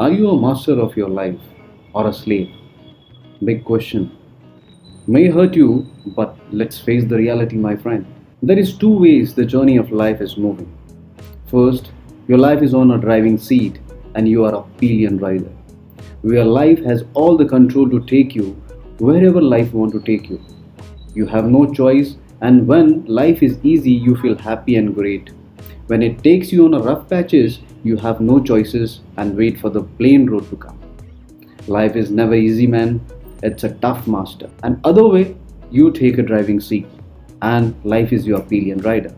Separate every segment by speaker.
Speaker 1: Are you a master of your life or a slave? Big question. May hurt you, but let's face the reality, my friend. There is two ways the journey of life is moving. First, your life is on a driving seat and you are a pillion rider. Where life has all the control to take you wherever life want to take you. You have no choice and when life is easy you feel happy and great. When it takes you on a rough patches, you have no choices and wait for the plain road to come. Life is never easy, man. It's a tough master. And other way, you take a driving seat and life is your pillion rider.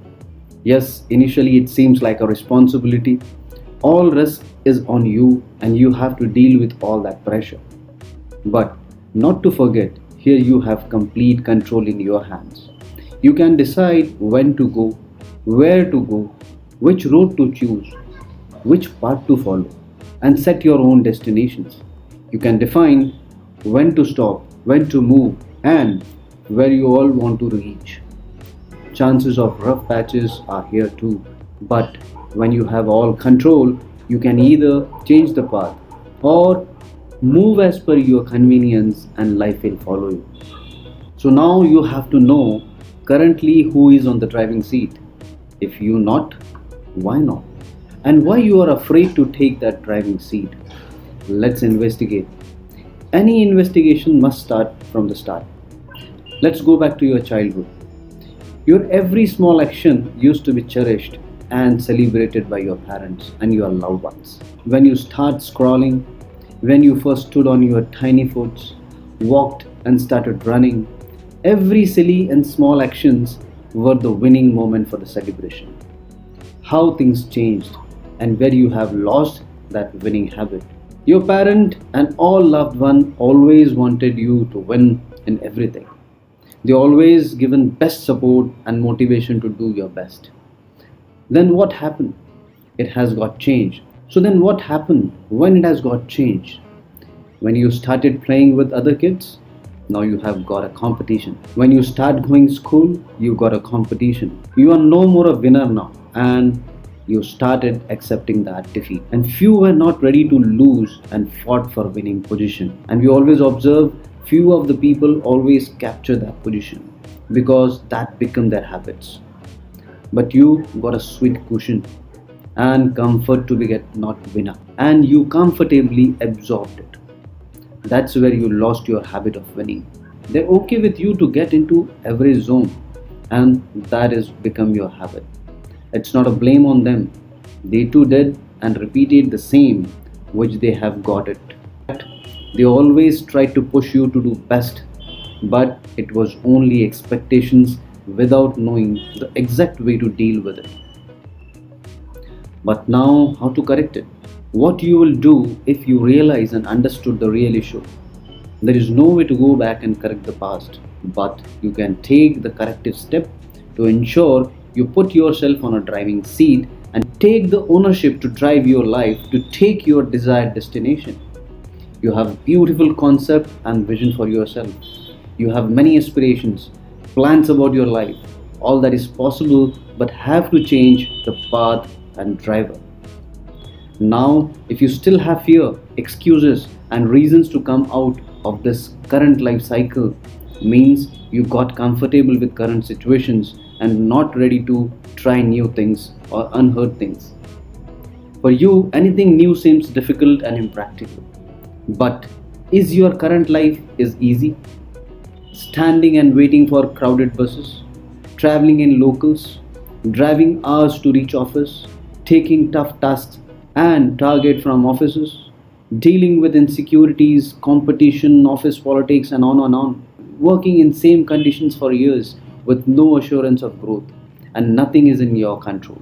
Speaker 1: Yes, initially it seems like a responsibility. All risk is on you and you have to deal with all that pressure. But not to forget, here you have complete control in your hands. You can decide when to go, where to go, which road to choose, which path to follow, and set your own destinations. You can define when to stop, when to move, and where you all want to reach. Chances of rough patches are here too, but when you have all control, you can either change the path or move as per your convenience and life will follow you. So now you have to know currently who is on the driving seat. If you not, why not? And why you are afraid to take that driving seat? Let's investigate. Any investigation must start from the start. Let's go back to your childhood. Your every small action used to be cherished and celebrated by your parents and your loved ones. When you start scrolling, when you first stood on your tiny foot, walked and started running, every silly and small actions were the winning moment for the celebration how things changed and where you have lost that winning habit. Your parent and all loved one always wanted you to win in everything. They always given best support and motivation to do your best. Then what happened? It has got changed. So then what happened when it has got changed? When you started playing with other kids, now you have got a competition. When you start going school, you got a competition. You are no more a winner now and you started accepting that defeat. And few were not ready to lose and fought for winning position. And we always observe few of the people always capture that position because that become their habits. But you got a sweet cushion and comfort to be get not winner and you comfortably absorbed it. That's where you lost your habit of winning. They're okay with you to get into every zone and that is become your habit. It's not a blame on them. They too did and repeated the same which they have got it. They always tried to push you to do best, but it was only expectations without knowing the exact way to deal with it. But now, how to correct it? What you will do if you realize and understood the real issue? There is no way to go back and correct the past, but you can take the corrective step to ensure you put yourself on a driving seat and take the ownership to drive your life to take your desired destination. You have beautiful concept and vision for yourself. You have many aspirations, plans about your life. All that is possible, but have to change the path and driver. Now, if you still have fear, excuses, and reasons to come out of this current life cycle, means you got comfortable with current situations and not ready to try new things or unheard things. For you, anything new seems difficult and impractical. But is your current life is easy? Standing and waiting for crowded buses, traveling in locals, driving hours to reach office, taking tough tasks and target from offices, dealing with insecurities, competition, office politics and on and on, working in same conditions for years with no assurance of growth and nothing is in your control.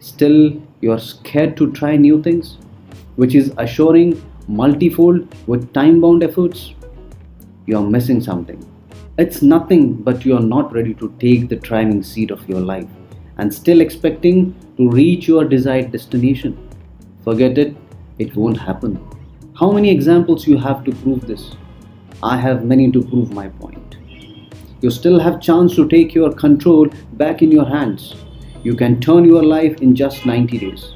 Speaker 1: Still, you are scared to try new things, which is assuring multifold with time bound efforts. You are missing something. It's nothing but you are not ready to take the driving seat of your life and still expecting to reach your desired destination. Forget it, it won't happen. How many examples you have to prove this? I have many to prove my point you still have chance to take your control back in your hands. You can turn your life in just 90 days.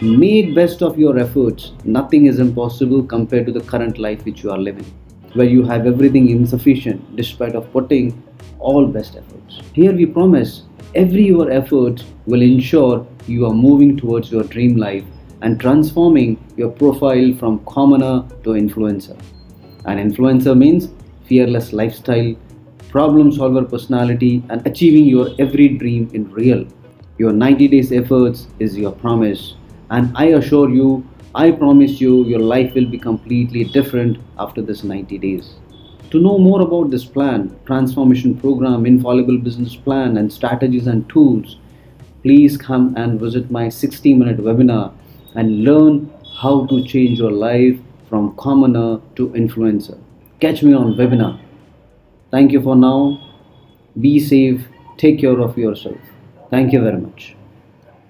Speaker 1: Make best of your efforts. Nothing is impossible compared to the current life which you are living, where you have everything insufficient despite of putting all best efforts. Here we promise every your effort will ensure you are moving towards your dream life and transforming your profile from commoner to influencer. An influencer means fearless lifestyle, problem solver personality, and achieving your every dream in real. Your 90 days efforts is your promise, and I assure you, I promise you, your life will be completely different after this 90 days. To know more about this plan, transformation program, infallible business plan, and strategies and tools, please come and visit my 60 minute webinar and learn how to change your life from commoner to influencer. Catch me on webinar. Thank you for now. Be safe. Take care of yourself. Thank you very much.